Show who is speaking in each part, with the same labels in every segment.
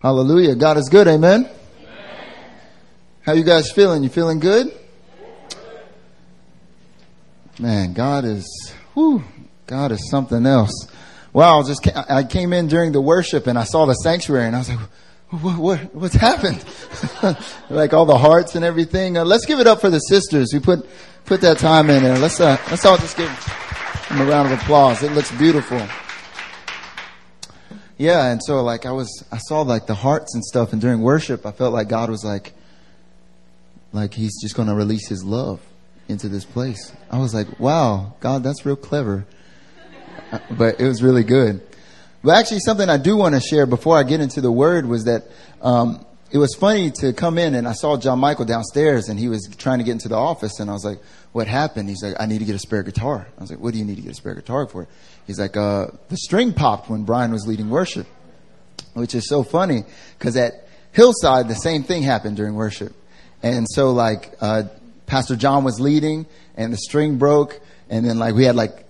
Speaker 1: Hallelujah. God is good. Amen. Amen. How you guys feeling? You feeling good? Man, God is, whew, God is something else. Wow, just I came in during the worship and I saw the sanctuary and I was like, what, what what's happened? like all the hearts and everything. Uh, let's give it up for the sisters who put put that time in there. Let's uh, let's all just give them a round of applause. It looks beautiful. Yeah, and so like I was, I saw like the hearts and stuff, and during worship, I felt like God was like, like He's just going to release His love into this place. I was like, wow, God, that's real clever. Uh, but it was really good. But actually, something I do want to share before I get into the word was that um, it was funny to come in and I saw John Michael downstairs and he was trying to get into the office and I was like, what happened? He's like, I need to get a spare guitar. I was like, what do you need to get a spare guitar for? He's like, uh, the string popped when Brian was leading worship, which is so funny because at Hillside, the same thing happened during worship. And so like, uh, Pastor John was leading and the string broke and then like we had like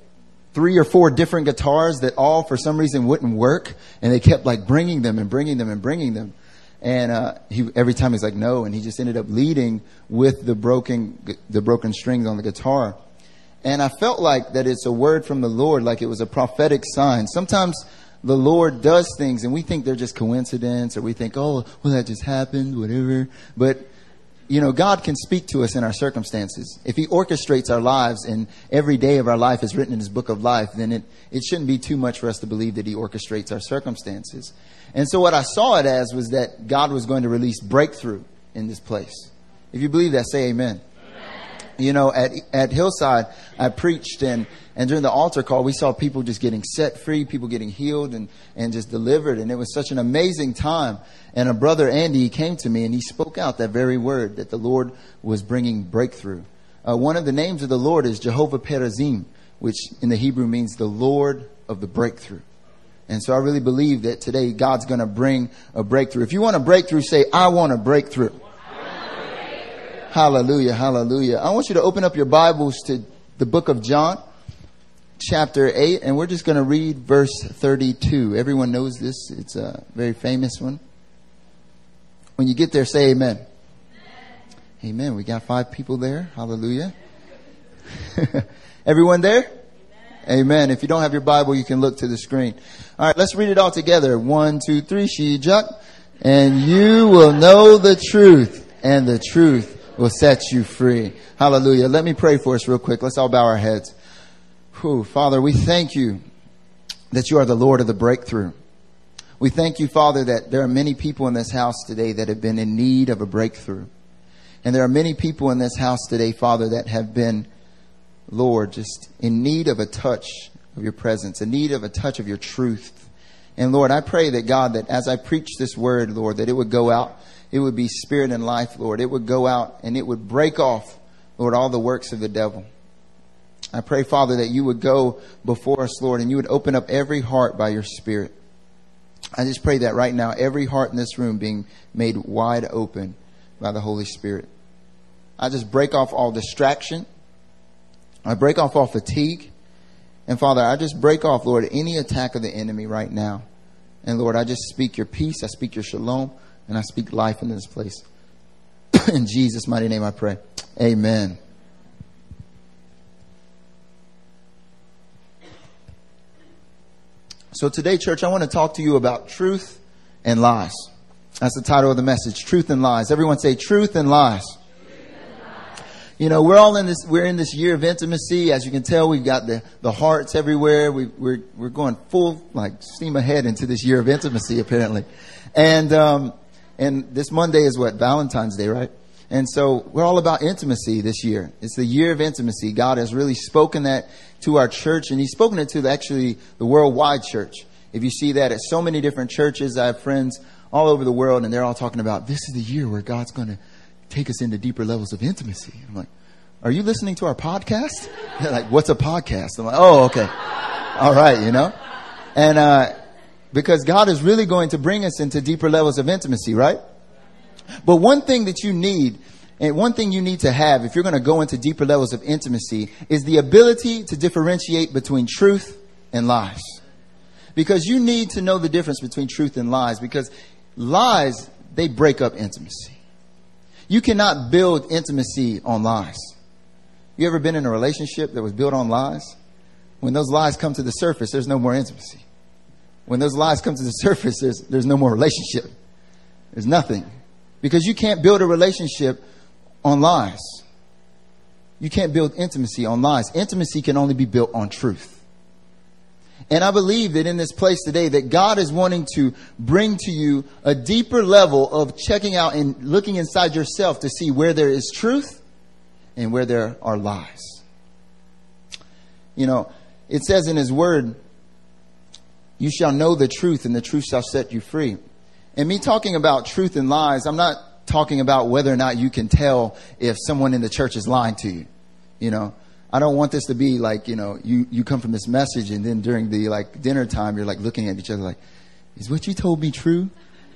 Speaker 1: three or four different guitars that all for some reason wouldn't work and they kept like bringing them and bringing them and bringing them. And uh, he, every time he's like, no, and he just ended up leading with the broken, the broken strings on the guitar. And I felt like that it's a word from the Lord, like it was a prophetic sign. Sometimes the Lord does things and we think they're just coincidence or we think, oh, well, that just happened, whatever. But you know, God can speak to us in our circumstances. If He orchestrates our lives and every day of our life is written in His book of life, then it, it shouldn't be too much for us to believe that He orchestrates our circumstances. And so what I saw it as was that God was going to release breakthrough in this place. If you believe that, say amen. amen. You know, at, at Hillside, I preached and, and during the altar call, we saw people just getting set free, people getting healed and, and just delivered. And it was such an amazing time. And a brother, Andy, came to me and he spoke out that very word that the Lord was bringing breakthrough. Uh, one of the names of the Lord is Jehovah Perazim, which in the Hebrew means the Lord of the breakthrough. And so I really believe that today God's going to bring a breakthrough. If you want a breakthrough, say, I want a breakthrough. Hallelujah, hallelujah. I want you to open up your Bibles to the book of John chapter 8, and we're just going to read verse 32. Everyone knows this, it's a very famous one. When you get there, say amen. Amen. amen. We got five people there. Hallelujah. Everyone there? Amen. amen. If you don't have your Bible, you can look to the screen. All right, let's read it all together. One, two, three, Shijak. And you will know the truth, and the truth will set you free. Hallelujah. Let me pray for us real quick. Let's all bow our heads. Whew, Father, we thank you that you are the Lord of the breakthrough. We thank you, Father, that there are many people in this house today that have been in need of a breakthrough. And there are many people in this house today, Father, that have been, Lord, just in need of a touch of your presence, a need of a touch of your truth. And Lord, I pray that God, that as I preach this word, Lord, that it would go out, it would be spirit and life, Lord. It would go out and it would break off, Lord, all the works of the devil. I pray, Father, that you would go before us, Lord, and you would open up every heart by your Spirit. I just pray that right now, every heart in this room being made wide open by the Holy Spirit. I just break off all distraction. I break off all fatigue. And Father, I just break off, Lord, any attack of the enemy right now. And Lord, I just speak your peace. I speak your shalom. And I speak life in this place. in Jesus' mighty name I pray. Amen. So today, church, I want to talk to you about truth and lies. That's the title of the message, Truth and Lies. Everyone say truth and lies. You know, we're all in this, we're in this year of intimacy. As you can tell, we've got the, the hearts everywhere. We, we're, we're going full, like, steam ahead into this year of intimacy, apparently. And, um, and this Monday is what? Valentine's Day, right? And so we're all about intimacy this year. It's the year of intimacy. God has really spoken that to our church and he's spoken it to the, actually the worldwide church. If you see that at so many different churches, I have friends all over the world and they're all talking about this is the year where God's going to take us into deeper levels of intimacy. I'm like, are you listening to our podcast? They're like, what's a podcast? I'm like, oh, okay. All right, you know? And, uh, because God is really going to bring us into deeper levels of intimacy, right? But one thing that you need, and one thing you need to have if you're going to go into deeper levels of intimacy is the ability to differentiate between truth and lies. Because you need to know the difference between truth and lies because lies, they break up intimacy. You cannot build intimacy on lies. You ever been in a relationship that was built on lies? When those lies come to the surface, there's no more intimacy. When those lies come to the surface, there's, there's no more relationship. There's nothing. Because you can't build a relationship on lies. You can't build intimacy on lies. Intimacy can only be built on truth. And I believe that in this place today that God is wanting to bring to you a deeper level of checking out and looking inside yourself to see where there is truth and where there are lies. You know, it says in his word, you shall know the truth and the truth shall set you free. And me talking about truth and lies, I'm not talking about whether or not you can tell if someone in the church is lying to you. You know, I don't want this to be like, you know, you, you come from this message and then during the like dinner time, you're like looking at each other like, is what you told me true?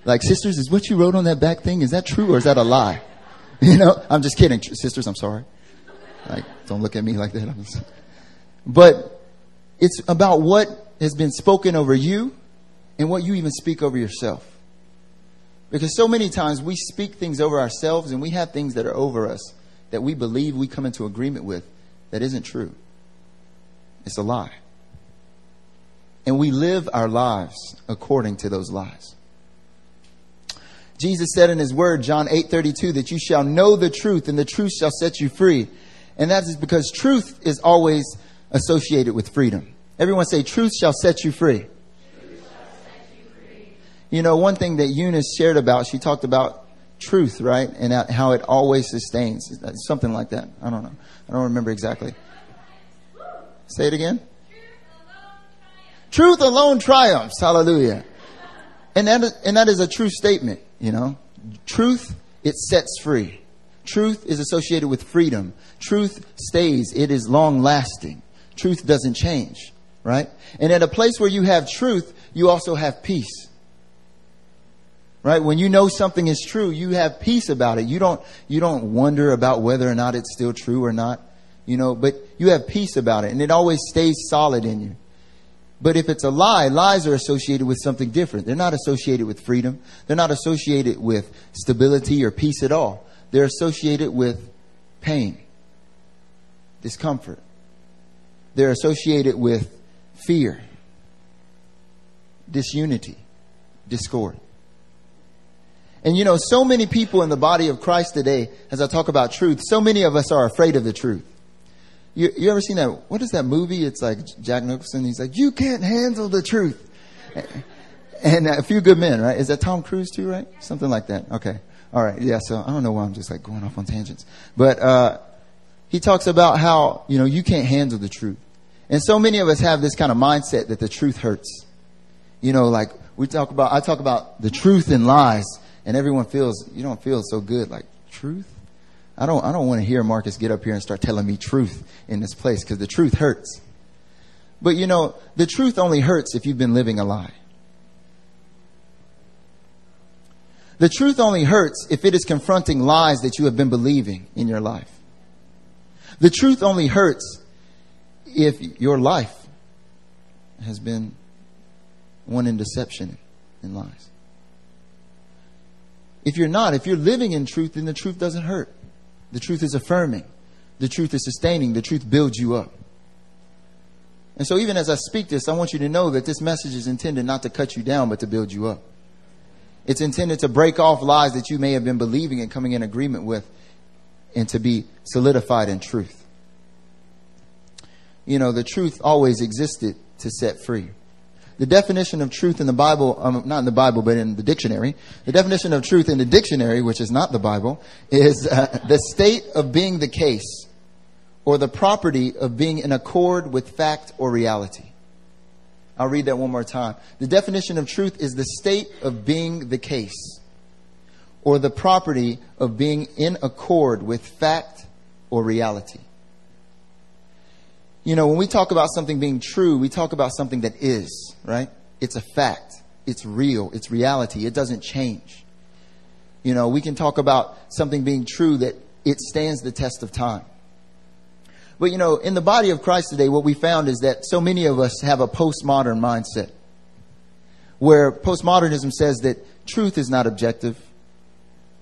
Speaker 1: Like, sisters, is what you wrote on that back thing, is that true or is that a lie? You know, I'm just kidding. Sisters, I'm sorry. Like, don't look at me like that. But it's about what has been spoken over you and what you even speak over yourself. Because so many times we speak things over ourselves and we have things that are over us that we believe we come into agreement with that isn't true. It's a lie. And we live our lives according to those lies. Jesus said in his word, John 8:32, that you shall know the truth and the truth shall set you free. And that is because truth is always associated with freedom. Everyone say truth shall set you free. You know, one thing that Eunice shared about, she talked about truth, right? And how it always sustains. Something like that. I don't know. I don't remember exactly. Say it again. Truth alone triumphs. Hallelujah. And that, is, and that is a true statement, you know. Truth, it sets free. Truth is associated with freedom. Truth stays. It is long lasting. Truth doesn't change, right? And at a place where you have truth, you also have peace. Right? When you know something is true, you have peace about it. You don't, you don't wonder about whether or not it's still true or not. You know, but you have peace about it and it always stays solid in you. But if it's a lie, lies are associated with something different. They're not associated with freedom. They're not associated with stability or peace at all. They're associated with pain, discomfort. They're associated with fear, disunity, discord. And you know, so many people in the body of Christ today, as I talk about truth, so many of us are afraid of the truth. You, you ever seen that? What is that movie? It's like Jack Nicholson. He's like, you can't handle the truth. And a few good men, right? Is that Tom Cruise too, right? Something like that. Okay. All right. Yeah. So I don't know why I'm just like going off on tangents, but, uh, he talks about how, you know, you can't handle the truth. And so many of us have this kind of mindset that the truth hurts. You know, like we talk about, I talk about the truth and lies and everyone feels you don't feel so good like truth? I don't i don't want to hear marcus get up here and start telling me truth in this place because the truth hurts. But you know the truth only hurts if you've been living a lie. The truth only hurts if it is confronting lies that you have been believing in your life. The truth only hurts if your life has been one in deception and lies if you're not, if you're living in truth, then the truth doesn't hurt. The truth is affirming. The truth is sustaining. The truth builds you up. And so, even as I speak this, I want you to know that this message is intended not to cut you down, but to build you up. It's intended to break off lies that you may have been believing and coming in agreement with and to be solidified in truth. You know, the truth always existed to set free. The definition of truth in the Bible, um, not in the Bible, but in the dictionary, the definition of truth in the dictionary, which is not the Bible, is uh, the state of being the case or the property of being in accord with fact or reality. I'll read that one more time. The definition of truth is the state of being the case or the property of being in accord with fact or reality. You know, when we talk about something being true, we talk about something that is, right? It's a fact. It's real. It's reality. It doesn't change. You know, we can talk about something being true that it stands the test of time. But you know, in the body of Christ today, what we found is that so many of us have a postmodern mindset. where postmodernism says that truth is not objective.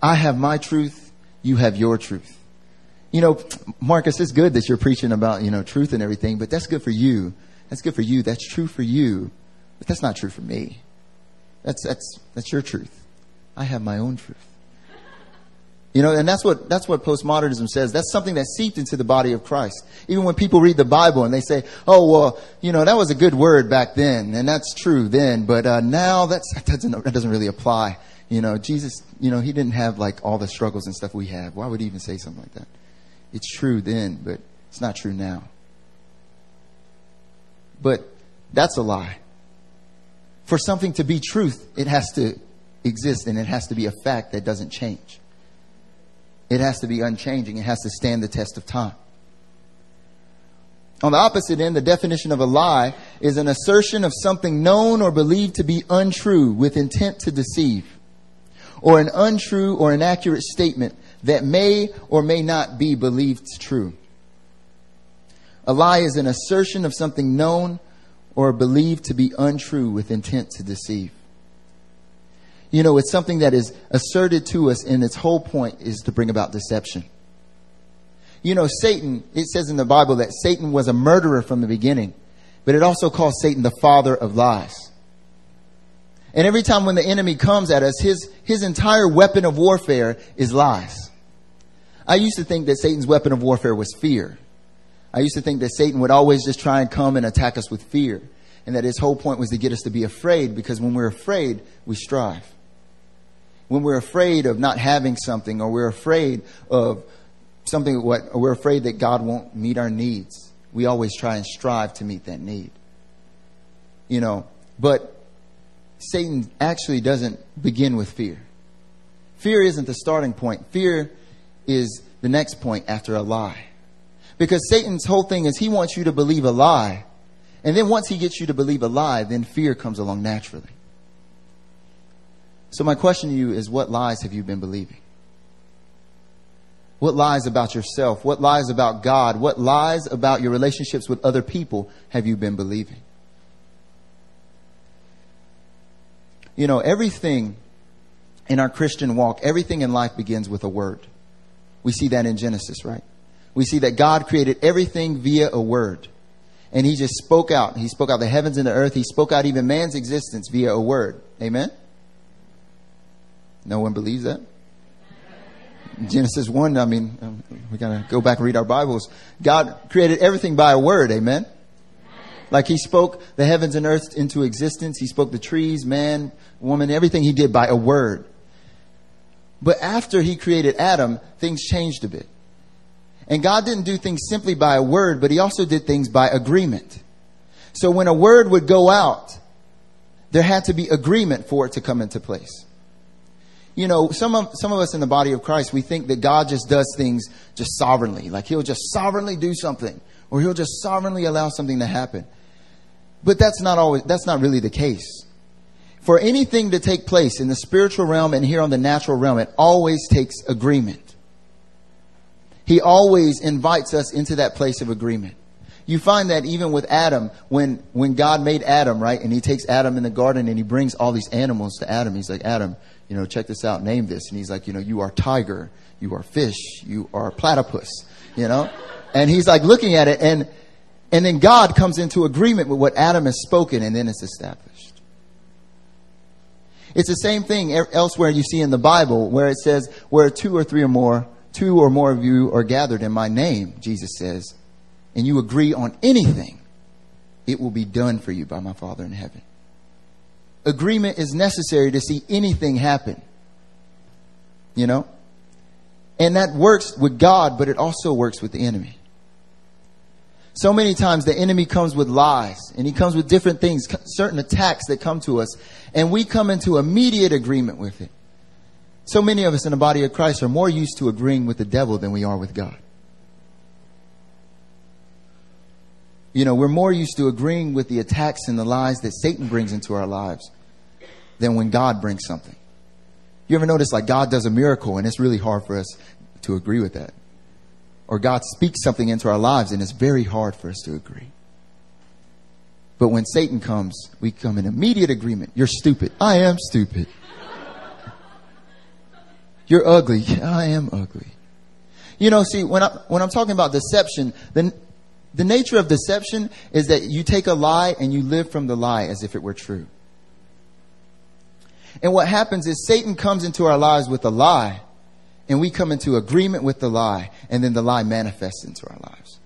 Speaker 1: I have my truth, you have your truth. You know, Marcus, it's good that you're preaching about, you know, truth and everything, but that's good for you. That's good for you. That's true for you. But that's not true for me. That's, that's, that's your truth. I have my own truth. You know, and that's what, that's what postmodernism says. That's something that seeped into the body of Christ. Even when people read the Bible and they say, oh, well, you know, that was a good word back then, and that's true then, but, uh, now that's, that doesn't, that doesn't really apply. You know, Jesus, you know, he didn't have like all the struggles and stuff we have. Why would he even say something like that? It's true then, but it's not true now. But that's a lie. For something to be truth, it has to exist and it has to be a fact that doesn't change. It has to be unchanging. It has to stand the test of time. On the opposite end, the definition of a lie is an assertion of something known or believed to be untrue with intent to deceive, or an untrue or inaccurate statement that may or may not be believed true. A lie is an assertion of something known or believed to be untrue with intent to deceive. You know, it's something that is asserted to us, and its whole point is to bring about deception. You know, Satan, it says in the Bible that Satan was a murderer from the beginning, but it also calls Satan the father of lies. And every time when the enemy comes at us, his, his entire weapon of warfare is lies. I used to think that Satan's weapon of warfare was fear. I used to think that Satan would always just try and come and attack us with fear. And that his whole point was to get us to be afraid because when we're afraid, we strive when we're afraid of not having something or we're afraid of something what or we're afraid that God won't meet our needs, we always try and strive to meet that need. You know, but Satan actually doesn't begin with fear. Fear isn't the starting point. Fear is the next point after a lie. Because Satan's whole thing is he wants you to believe a lie. And then once he gets you to believe a lie, then fear comes along naturally. So my question to you is what lies have you been believing? What lies about yourself? What lies about God? What lies about your relationships with other people have you been believing? You know, everything in our Christian walk, everything in life begins with a word. We see that in Genesis, right? We see that God created everything via a word. And he just spoke out. He spoke out the heavens and the earth. He spoke out even man's existence via a word. Amen? No one believes that? Genesis 1, I mean, um, we gotta go back and read our Bibles. God created everything by a word, amen? Like he spoke the heavens and earth into existence. He spoke the trees, man, woman, everything he did by a word. But after he created Adam, things changed a bit. And God didn't do things simply by a word, but he also did things by agreement. So when a word would go out, there had to be agreement for it to come into place you know, some of, some of us in the body of Christ, we think that God just does things just sovereignly. Like he'll just sovereignly do something or he'll just sovereignly allow something to happen. But that's not always, that's not really the case. For anything to take place in the spiritual realm and here on the natural realm, it always takes agreement. He always invites us into that place of agreement. You find that even with Adam, when, when God made Adam, right, and he takes Adam in the garden and he brings all these animals to Adam, he's like, Adam, you know, check this out, name this. And he's like, you know, you are tiger, you are fish, you are platypus, you know? And he's like looking at it and, and then God comes into agreement with what Adam has spoken and then it's established. It's the same thing elsewhere you see in the Bible where it says, where two or three or more, two or more of you are gathered in my name, Jesus says, and you agree on anything, it will be done for you by my Father in heaven agreement is necessary to see anything happen. You know? And that works with God, but it also works with the enemy. So many times the enemy comes with lies and he comes with different things, certain attacks that come to us, and we come into immediate agreement with it. So many of us in the body of Christ are more used to agreeing with the devil than we are with God. You know, we're more used to agreeing with the attacks and the lies that Satan brings into our lives than when God brings something. You ever notice like God does a miracle and it's really hard for us to agree with that? Or God speaks something into our lives and it's very hard for us to agree. But when Satan comes, we come in immediate agreement. You're stupid. I am stupid. You're ugly. I am ugly. You know, see, when I, when I'm talking about deception, then the nature of deception is that you take a lie and you live from the lie as if it were true. And what happens is Satan comes into our lives with a lie and we come into agreement with the lie and then the lie manifests into our lives.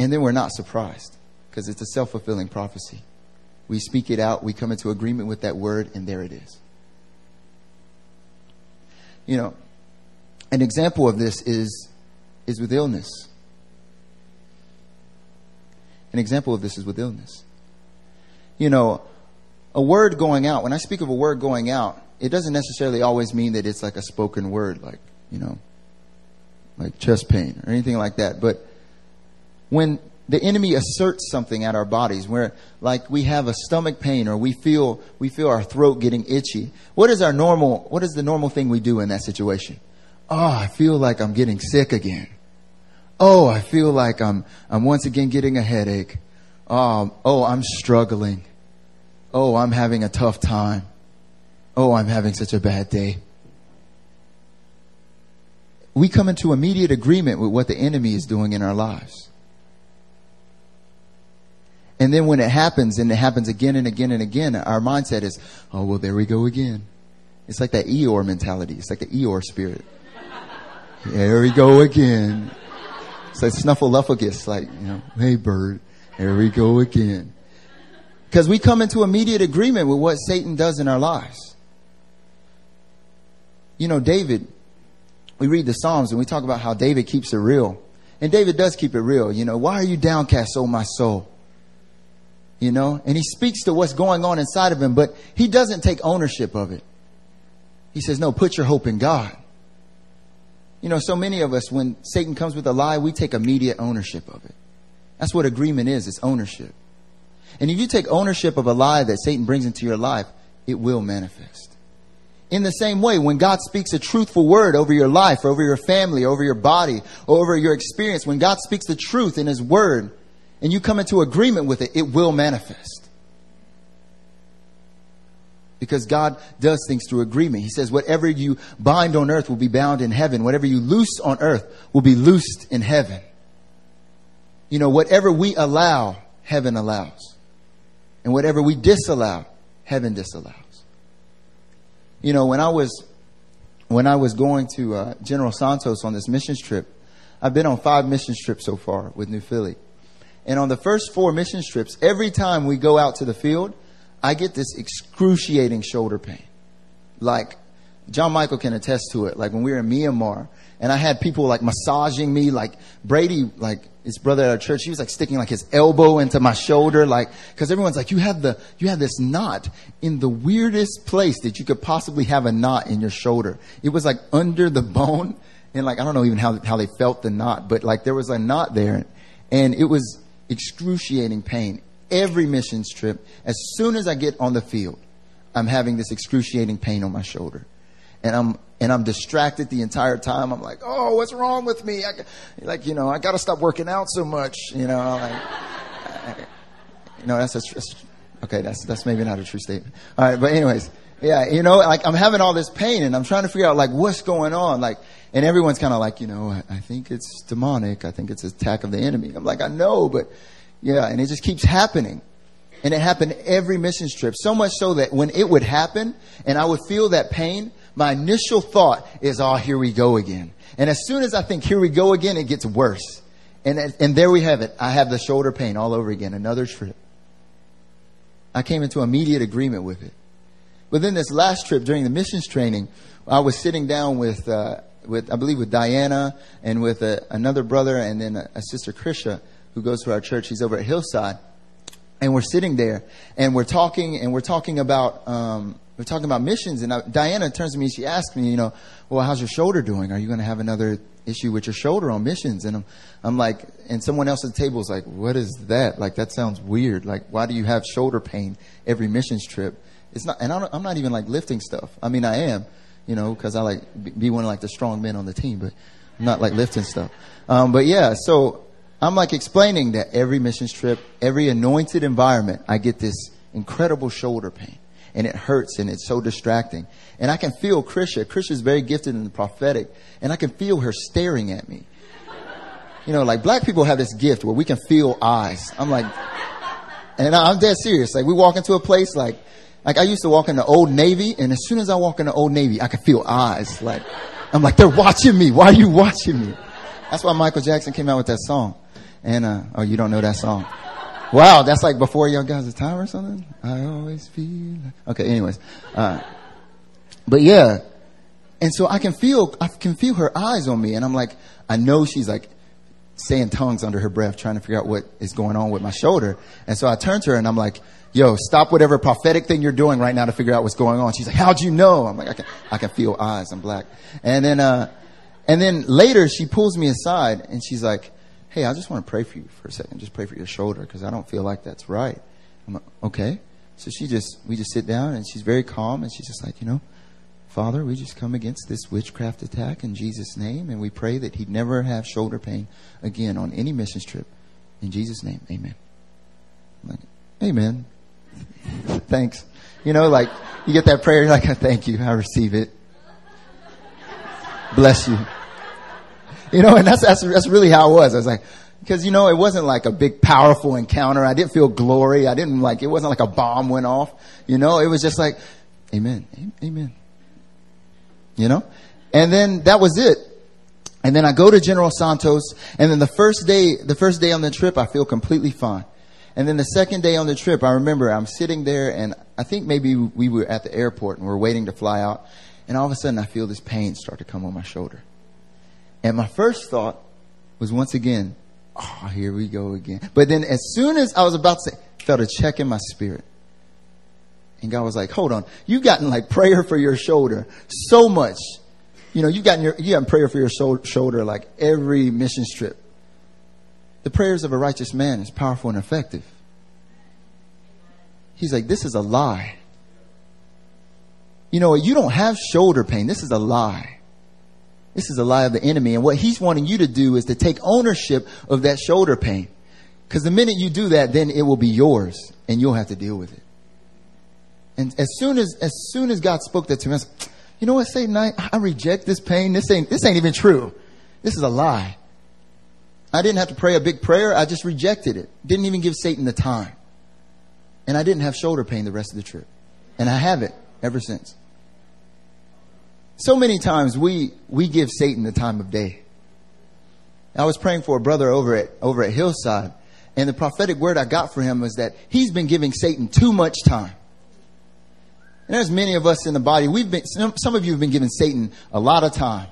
Speaker 1: And then we're not surprised because it's a self-fulfilling prophecy. We speak it out, we come into agreement with that word and there it is. You know, an example of this is is with illness. An example of this is with illness. You know, a word going out, when I speak of a word going out, it doesn't necessarily always mean that it's like a spoken word, like, you know, like chest pain or anything like that. But when the enemy asserts something at our bodies where like we have a stomach pain or we feel we feel our throat getting itchy what is our normal what is the normal thing we do in that situation oh i feel like i'm getting sick again Oh, I feel like I'm, I'm once again getting a headache. Um, oh, I'm struggling. Oh, I'm having a tough time. Oh, I'm having such a bad day. We come into immediate agreement with what the enemy is doing in our lives. And then when it happens, and it happens again and again and again, our mindset is, oh, well, there we go again. It's like that Eeyore mentality. It's like the Eeyore spirit. There we go again. It's like snuffleupagus, like, you know, hey bird, there we go again. Because we come into immediate agreement with what Satan does in our lives. You know, David, we read the Psalms and we talk about how David keeps it real. And David does keep it real. You know, why are you downcast, oh my soul? You know, and he speaks to what's going on inside of him, but he doesn't take ownership of it. He says, no, put your hope in God. You know, so many of us, when Satan comes with a lie, we take immediate ownership of it. That's what agreement is. It's ownership. And if you take ownership of a lie that Satan brings into your life, it will manifest. In the same way, when God speaks a truthful word over your life, over your family, over your body, over your experience, when God speaks the truth in His word, and you come into agreement with it, it will manifest because God does things through agreement. He says, whatever you bind on earth will be bound in heaven. Whatever you loose on earth will be loosed in heaven. You know, whatever we allow, heaven allows. And whatever we disallow, heaven disallows. You know, when I was, when I was going to uh, General Santos on this missions trip, I've been on five missions trips so far with New Philly. And on the first four missions trips, every time we go out to the field, I get this excruciating shoulder pain. Like, John Michael can attest to it. Like when we were in Myanmar and I had people like massaging me, like Brady, like his brother at our church, he was like sticking like his elbow into my shoulder, like, cause everyone's like, you have the, you have this knot in the weirdest place that you could possibly have a knot in your shoulder. It was like under the bone and like, I don't know even how, how they felt the knot, but like there was a knot there and it was excruciating pain every missions trip, as soon as I get on the field, I'm having this excruciating pain on my shoulder. And I'm, and I'm distracted the entire time. I'm like, oh, what's wrong with me? I, like, you know, I got to stop working out so much. You know, like, I, you know, that's, a, that's okay. That's that's maybe not a true statement. All right, but anyways, yeah, you know, like I'm having all this pain, and I'm trying to figure out like what's going on. Like, and everyone's kind of like, you know, I, think it's demonic. I think it's an attack of the enemy. I'm like, I know, but yeah, and it just keeps happening. And it happened every mission trip. So much so that when it would happen and I would feel that pain, my initial thought is, oh, here we go again. And as soon as I think, here we go again, it gets worse. And, and there we have it. I have the shoulder pain all over again. Another trip. I came into immediate agreement with it. But then this last trip during the missions training, I was sitting down with, uh, with I believe with Diana and with a, another brother and then a, a sister Krisha who goes to our church. He's over at Hillside. And we're sitting there and we're talking and we're talking about, um, we're talking about missions. And I, Diana turns to me and she asks me, you know, well, how's your shoulder doing? Are you going to have another issue with your shoulder on missions? And I'm, I'm like, and someone else at the table is like, what is that? Like, that sounds weird. Like, why do you have shoulder pain every missions trip? It's not, and I'm not even like lifting stuff. I mean, I am, you know, cause I like be one of like the strong men on the team, but I'm not like lifting stuff. Um, but yeah, so I'm like explaining that every missions trip, every anointed environment, I get this incredible shoulder pain. And it hurts and it's so distracting. And I can feel Krisha. Krisha's very gifted in the prophetic. And I can feel her staring at me. You know, like black people have this gift where we can feel eyes. I'm like, and I'm dead serious. Like we walk into a place like, like I used to walk in the old Navy and as soon as I walk in the old Navy, I can feel eyes. Like, I'm like, they're watching me. Why are you watching me? That's why Michael Jackson came out with that song. And, uh, oh, you don't know that song. Wow, that's like before young guys' time or something? I always feel. Okay, anyways. Uh, but yeah. And so I can feel, I can feel her eyes on me and I'm like, I know she's like saying tongues under her breath, trying to figure out what is going on with my shoulder. And so I turn to her and I'm like, yo, stop whatever prophetic thing you're doing right now to figure out what's going on. She's like, how'd you know? I'm like, I can, I can feel eyes. I'm black. And then, uh, and then later she pulls me aside and she's like, Hey, I just want to pray for you for a second. Just pray for your shoulder because I don't feel like that's right. I'm like, okay. So she just, we just sit down and she's very calm and she's just like, you know, Father, we just come against this witchcraft attack in Jesus' name and we pray that he'd never have shoulder pain again on any missions trip. In Jesus' name, amen. I'm like, amen. Thanks. You know, like, you get that prayer, you're like, thank you, I receive it. Bless you. You know, and that's, that's, that's really how it was. I was like, because you know, it wasn't like a big powerful encounter. I didn't feel glory. I didn't like, it wasn't like a bomb went off. You know, it was just like, amen, amen. You know? And then that was it. And then I go to General Santos and then the first day, the first day on the trip, I feel completely fine. And then the second day on the trip, I remember I'm sitting there and I think maybe we were at the airport and we're waiting to fly out. And all of a sudden I feel this pain start to come on my shoulder. And my first thought was once again, oh, here we go again. But then as soon as I was about to say, felt a check in my spirit. And God was like, hold on. You've gotten like prayer for your shoulder so much. You know, you've gotten your, you gotten prayer for your shoulder like every mission trip. The prayers of a righteous man is powerful and effective. He's like, this is a lie. You know, you don't have shoulder pain. This is a lie. This is a lie of the enemy. And what he's wanting you to do is to take ownership of that shoulder pain. Because the minute you do that, then it will be yours and you'll have to deal with it. And as soon as, as soon as God spoke that to me, I was, you know what, Satan, I, I reject this pain. This ain't, this ain't even true. This is a lie. I didn't have to pray a big prayer. I just rejected it. Didn't even give Satan the time. And I didn't have shoulder pain the rest of the trip. And I have it ever since. So many times we, we give Satan the time of day. I was praying for a brother over at, over at Hillside, and the prophetic word I got for him was that he's been giving Satan too much time. And there's many of us in the body, we've been, some, some of you have been giving Satan a lot of time.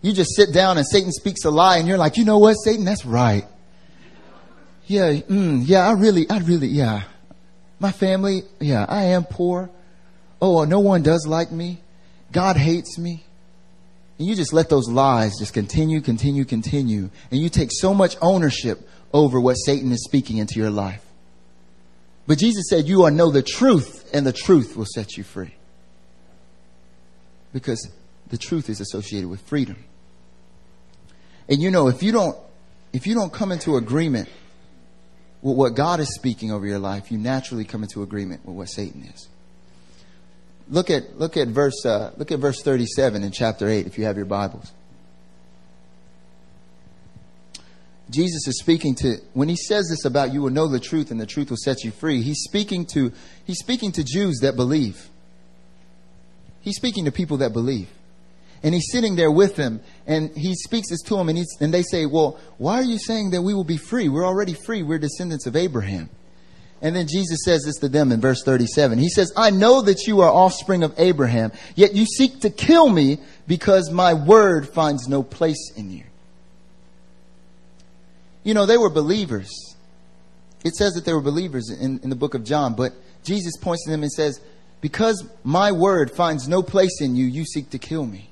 Speaker 1: You just sit down and Satan speaks a lie and you're like, you know what, Satan, that's right. Yeah, mm, yeah, I really, I really, yeah. My family, yeah, I am poor. Oh, no one does like me. God hates me. And you just let those lies just continue, continue, continue. And you take so much ownership over what Satan is speaking into your life. But Jesus said, You are know the truth, and the truth will set you free. Because the truth is associated with freedom. And you know, if you don't if you don't come into agreement with what God is speaking over your life, you naturally come into agreement with what Satan is. Look at look at verse uh, look at verse 37 in chapter 8 if you have your Bibles. Jesus is speaking to when he says this about you will know the truth and the truth will set you free. He's speaking to he's speaking to Jews that believe. He's speaking to people that believe. And he's sitting there with them and he speaks this to them and, and they say, Well, why are you saying that we will be free? We're already free. We're descendants of Abraham. And then Jesus says this to them in verse 37. He says, I know that you are offspring of Abraham, yet you seek to kill me because my word finds no place in you. You know, they were believers. It says that they were believers in, in the book of John, but Jesus points to them and says, Because my word finds no place in you, you seek to kill me.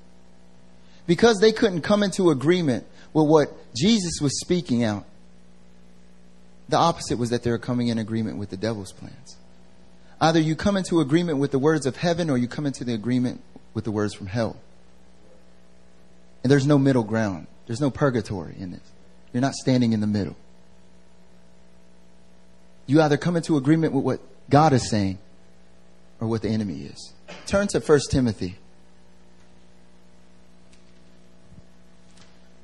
Speaker 1: Because they couldn't come into agreement with what Jesus was speaking out, the opposite was that they were coming in agreement with the devil's plans. Either you come into agreement with the words of heaven or you come into the agreement with the words from hell. And there's no middle ground. There's no purgatory in this. You're not standing in the middle. You either come into agreement with what God is saying or what the enemy is. Turn to 1 Timothy.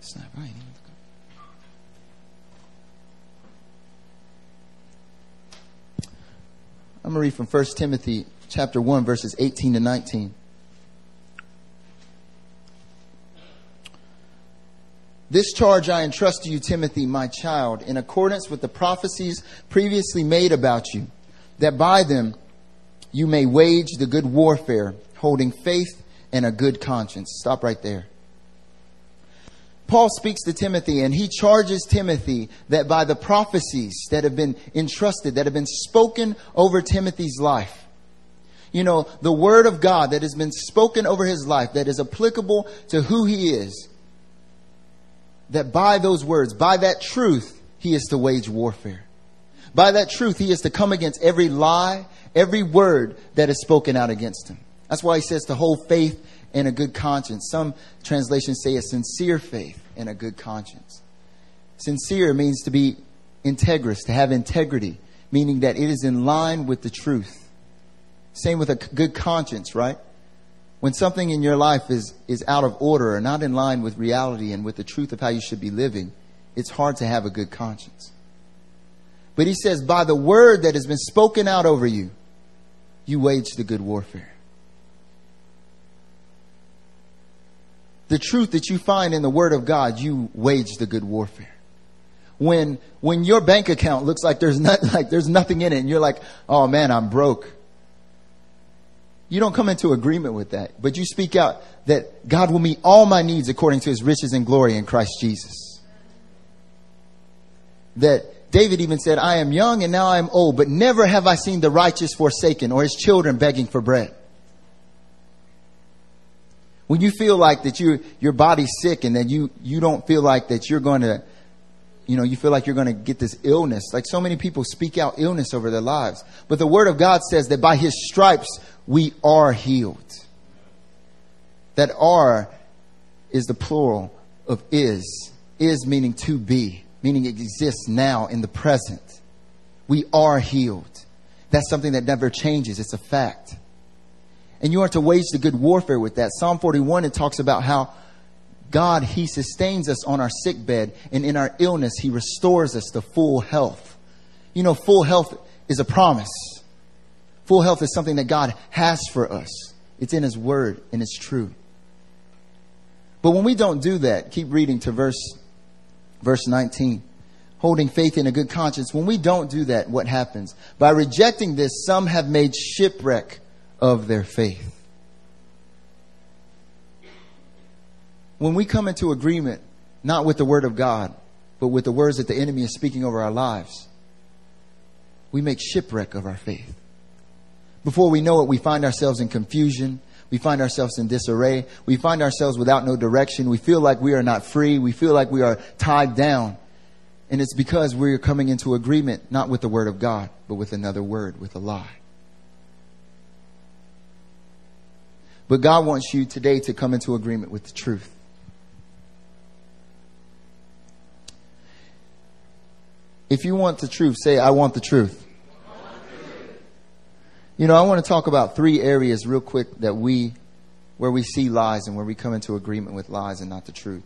Speaker 1: It's not right. From 1 Timothy chapter 1 verses 18 to 19. This charge I entrust to you, Timothy, my child, in accordance with the prophecies previously made about you, that by them you may wage the good warfare, holding faith and a good conscience. Stop right there. Paul speaks to Timothy and he charges Timothy that by the prophecies that have been entrusted, that have been spoken over Timothy's life, you know, the word of God that has been spoken over his life, that is applicable to who he is, that by those words, by that truth, he is to wage warfare. By that truth, he is to come against every lie, every word that is spoken out against him. That's why he says to hold faith and a good conscience. Some translations say a sincere faith and a good conscience. Sincere means to be integrous, to have integrity, meaning that it is in line with the truth. Same with a good conscience, right? When something in your life is, is out of order or not in line with reality and with the truth of how you should be living, it's hard to have a good conscience. But he says, by the word that has been spoken out over you, you wage the good warfare. The truth that you find in the word of God, you wage the good warfare. When, when your bank account looks like there's not, like there's nothing in it and you're like, oh man, I'm broke. You don't come into agreement with that, but you speak out that God will meet all my needs according to his riches and glory in Christ Jesus. That David even said, I am young and now I am old, but never have I seen the righteous forsaken or his children begging for bread. When you feel like that you, your body's sick and that you, you don't feel like that you're going to, you know, you feel like you're going to get this illness. Like so many people speak out illness over their lives. But the word of God says that by his stripes we are healed. That are is the plural of is. Is meaning to be, meaning it exists now in the present. We are healed. That's something that never changes. It's a fact. And you are to wage the good warfare with that. Psalm 41, it talks about how God, He sustains us on our sick bed, and in our illness, He restores us to full health. You know, full health is a promise. Full health is something that God has for us. It's in His Word, and it's true. But when we don't do that, keep reading to verse, verse 19. Holding faith in a good conscience. When we don't do that, what happens? By rejecting this, some have made shipwreck of their faith. When we come into agreement, not with the Word of God, but with the words that the enemy is speaking over our lives, we make shipwreck of our faith. Before we know it, we find ourselves in confusion. We find ourselves in disarray. We find ourselves without no direction. We feel like we are not free. We feel like we are tied down. And it's because we're coming into agreement not with the Word of God, but with another word, with a lie. But God wants you today to come into agreement with the truth. If you want the truth, say, I want the truth. You know, I want to talk about three areas real quick that we, where we see lies and where we come into agreement with lies and not the truth.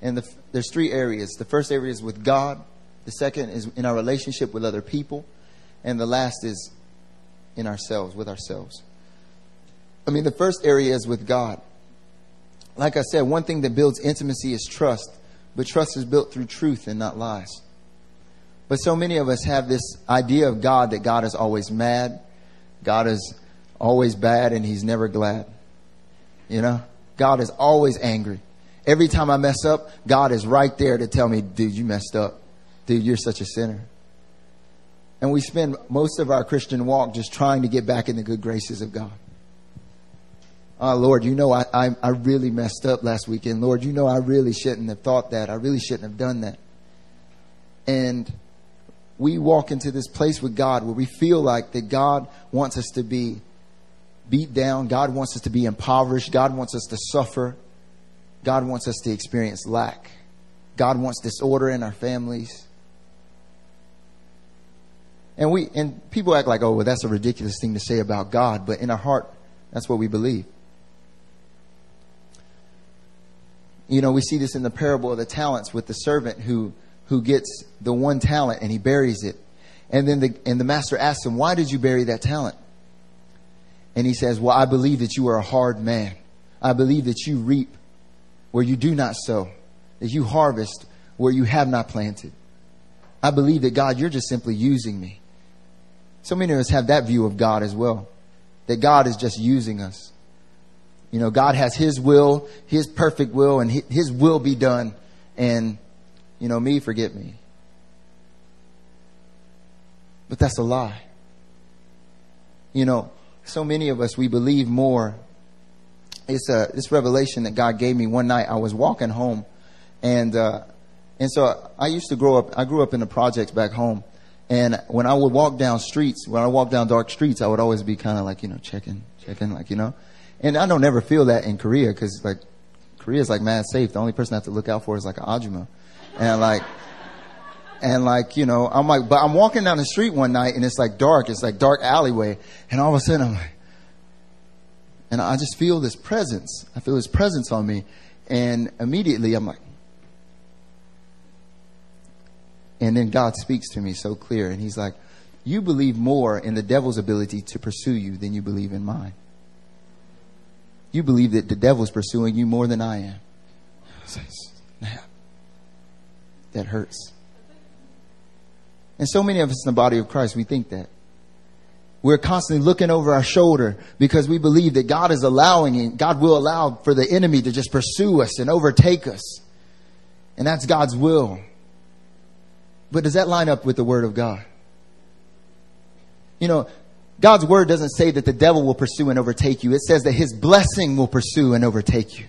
Speaker 1: And the, there's three areas. The first area is with God. The second is in our relationship with other people. And the last is in ourselves, with ourselves. I mean, the first area is with God. Like I said, one thing that builds intimacy is trust, but trust is built through truth and not lies. But so many of us have this idea of God that God is always mad, God is always bad, and He's never glad. You know, God is always angry. Every time I mess up, God is right there to tell me, dude, you messed up. Dude, you're such a sinner. And we spend most of our Christian walk just trying to get back in the good graces of God. Oh, Lord, you know I, I, I really messed up last weekend. Lord, you know I really shouldn't have thought that. I really shouldn't have done that. And we walk into this place with God where we feel like that God wants us to be beat down. God wants us to be impoverished. God wants us to suffer. God wants us to experience lack. God wants disorder in our families. And we and people act like, oh, well, that's a ridiculous thing to say about God, but in our heart, that's what we believe. You know, we see this in the parable of the talents with the servant who who gets the one talent and he buries it. And then the and the master asks him, Why did you bury that talent? And he says, Well, I believe that you are a hard man. I believe that you reap where you do not sow, that you harvest where you have not planted. I believe that God, you're just simply using me. So many of us have that view of God as well. That God is just using us. You know, God has His will, His perfect will, and His will be done. And, you know, me, forget me. But that's a lie. You know, so many of us, we believe more. It's a, this revelation that God gave me one night. I was walking home and, uh, and so I used to grow up, I grew up in the projects back home. And when I would walk down streets, when I walked down dark streets, I would always be kind of like, you know, checking, checking, like, you know. And I don't ever feel that in Korea because, like, Korea is like mad safe. The only person I have to look out for is like an Ajuma. And like, and like, you know, I'm like, but I'm walking down the street one night and it's like dark. It's like dark alleyway. And all of a sudden I'm like, and I just feel this presence. I feel this presence on me. And immediately I'm like, And then God speaks to me so clear, and He's like, You believe more in the devil's ability to pursue you than you believe in mine. You believe that the devil's pursuing you more than I am. That hurts. And so many of us in the body of Christ, we think that. We're constantly looking over our shoulder because we believe that God is allowing it. God will allow for the enemy to just pursue us and overtake us. And that's God's will. But does that line up with the word of God? You know, God's word doesn't say that the devil will pursue and overtake you. It says that his blessing will pursue and overtake you.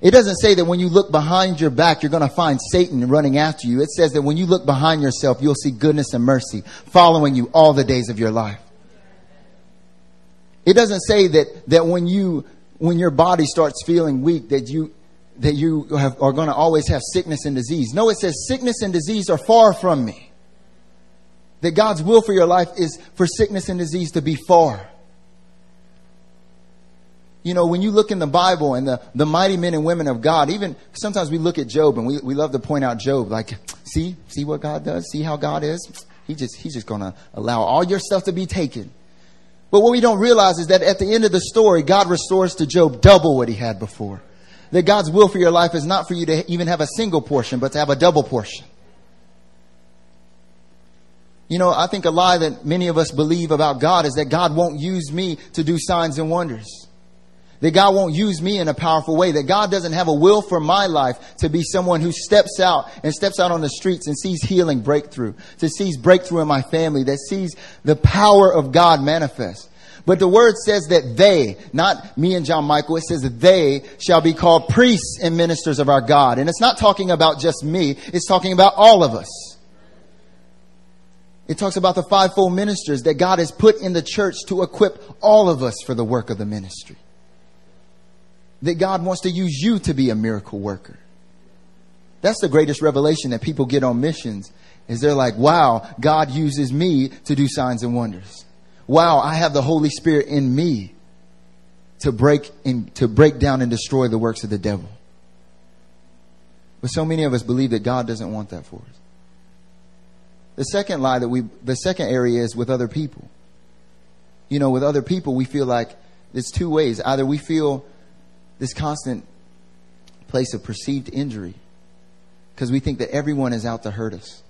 Speaker 1: It doesn't say that when you look behind your back, you're going to find Satan running after you. It says that when you look behind yourself, you'll see goodness and mercy following you all the days of your life. It doesn't say that, that when you, when your body starts feeling weak, that you, that you have, are going to always have sickness and disease. No, it says sickness and disease are far from me. That God's will for your life is for sickness and disease to be far. You know, when you look in the Bible and the, the mighty men and women of God, even sometimes we look at Job and we, we love to point out Job, like, see, see what God does? See how God is? He just, he's just to allow all your stuff to be taken. But what we don't realize is that at the end of the story, God restores to Job double what he had before that God's will for your life is not for you to even have a single portion, but to have a double portion. You know, I think a lie that many of us believe about God is that God won't use me to do signs and wonders. That God won't use me in a powerful way. That God doesn't have a will for my life to be someone who steps out and steps out on the streets and sees healing breakthrough. To sees breakthrough in my family. That sees the power of God manifest. But the word says that they, not me and John Michael, it says that they shall be called priests and ministers of our God. And it's not talking about just me, it's talking about all of us. It talks about the fivefold ministers that God has put in the church to equip all of us for the work of the ministry. That God wants to use you to be a miracle worker. That's the greatest revelation that people get on missions is they're like, wow, God uses me to do signs and wonders wow, I have the Holy Spirit in me to break in, to break down and destroy the works of the devil. But so many of us believe that God doesn't want that for us. The second lie that we, the second area is with other people. You know, with other people, we feel like there's two ways. Either we feel this constant place of perceived injury because we think that everyone is out to hurt us.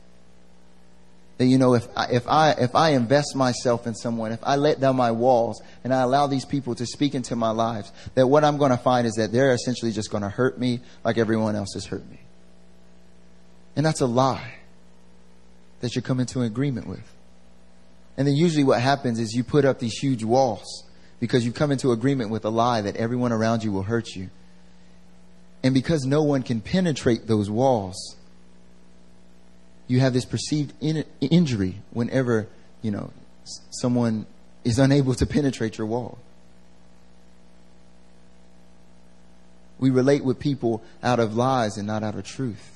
Speaker 1: That you know, if I, if I if I invest myself in someone, if I let down my walls and I allow these people to speak into my lives, that what I'm going to find is that they're essentially just going to hurt me like everyone else has hurt me. And that's a lie that you're come into agreement with. And then usually what happens is you put up these huge walls because you come into agreement with a lie that everyone around you will hurt you. And because no one can penetrate those walls, you have this perceived in- injury whenever, you know, someone is unable to penetrate your wall. We relate with people out of lies and not out of truth.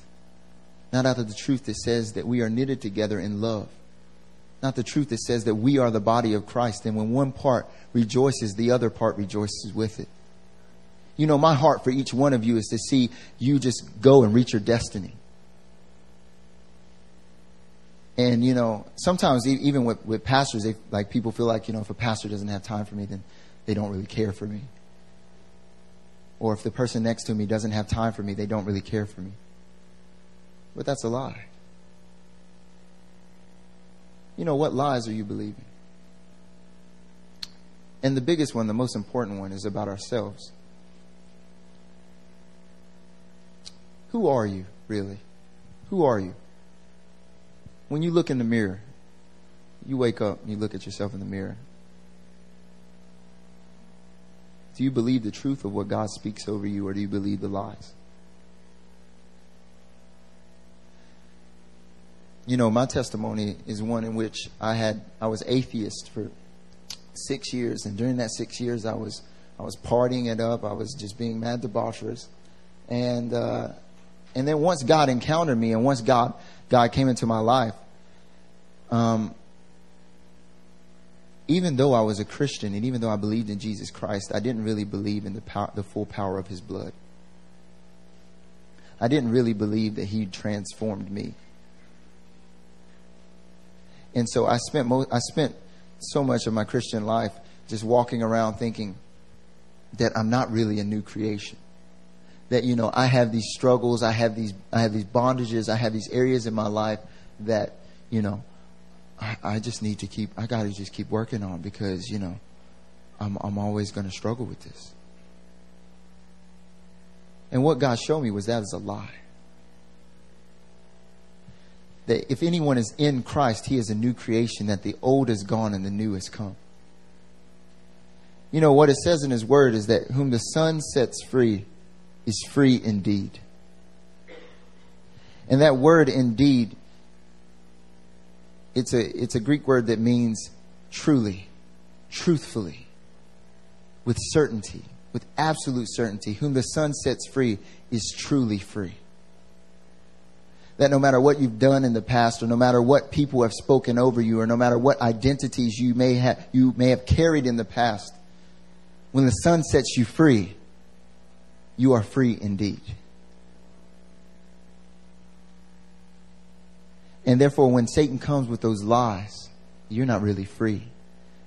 Speaker 1: Not out of the truth that says that we are knitted together in love. Not the truth that says that we are the body of Christ, and when one part rejoices, the other part rejoices with it. You know, my heart for each one of you is to see you just go and reach your destiny. And, you know, sometimes even with, with pastors, they, like people feel like, you know, if a pastor doesn't have time for me, then they don't really care for me. Or if the person next to me doesn't have time for me, they don't really care for me. But that's a lie. You know, what lies are you believing? And the biggest one, the most important one, is about ourselves. Who are you, really? Who are you? When you look in the mirror, you wake up and you look at yourself in the mirror. Do you believe the truth of what God speaks over you, or do you believe the lies? You know, my testimony is one in which I had I was atheist for six years, and during that six years, I was I was partying it up. I was just being mad debaucherous, and uh, and then once God encountered me, and once God God came into my life, um, even though I was a Christian and even though I believed in Jesus Christ, I didn't really believe in the power, the full power of His blood. I didn't really believe that He transformed me, and so I spent mo- I spent so much of my Christian life just walking around thinking that I'm not really a new creation that you know I have these struggles, I have these I have these bondages, I have these areas in my life that you know I, I just need to keep I got to just keep working on because you know I'm I'm always to struggle with this. And what God showed me was that is a lie. That if anyone is in Christ, he is a new creation, that the old is gone and the new has come. You know, what it says in his word is that whom the Son sets free is free indeed. And that word indeed, it's a, it's a Greek word that means truly, truthfully, with certainty, with absolute certainty. Whom the Son sets free is truly free. That no matter what you've done in the past, or no matter what people have spoken over you, or no matter what identities you may have, you may have carried in the past, when the Son sets you free, you are free indeed. And therefore, when Satan comes with those lies, you're not really free.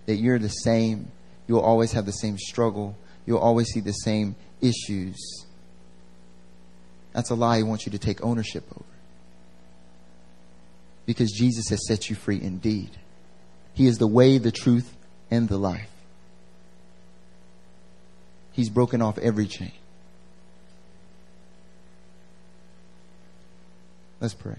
Speaker 1: That you're the same, you'll always have the same struggle, you'll always see the same issues. That's a lie he wants you to take ownership over. Because Jesus has set you free indeed. He is the way, the truth, and the life. He's broken off every chain. Let's pray.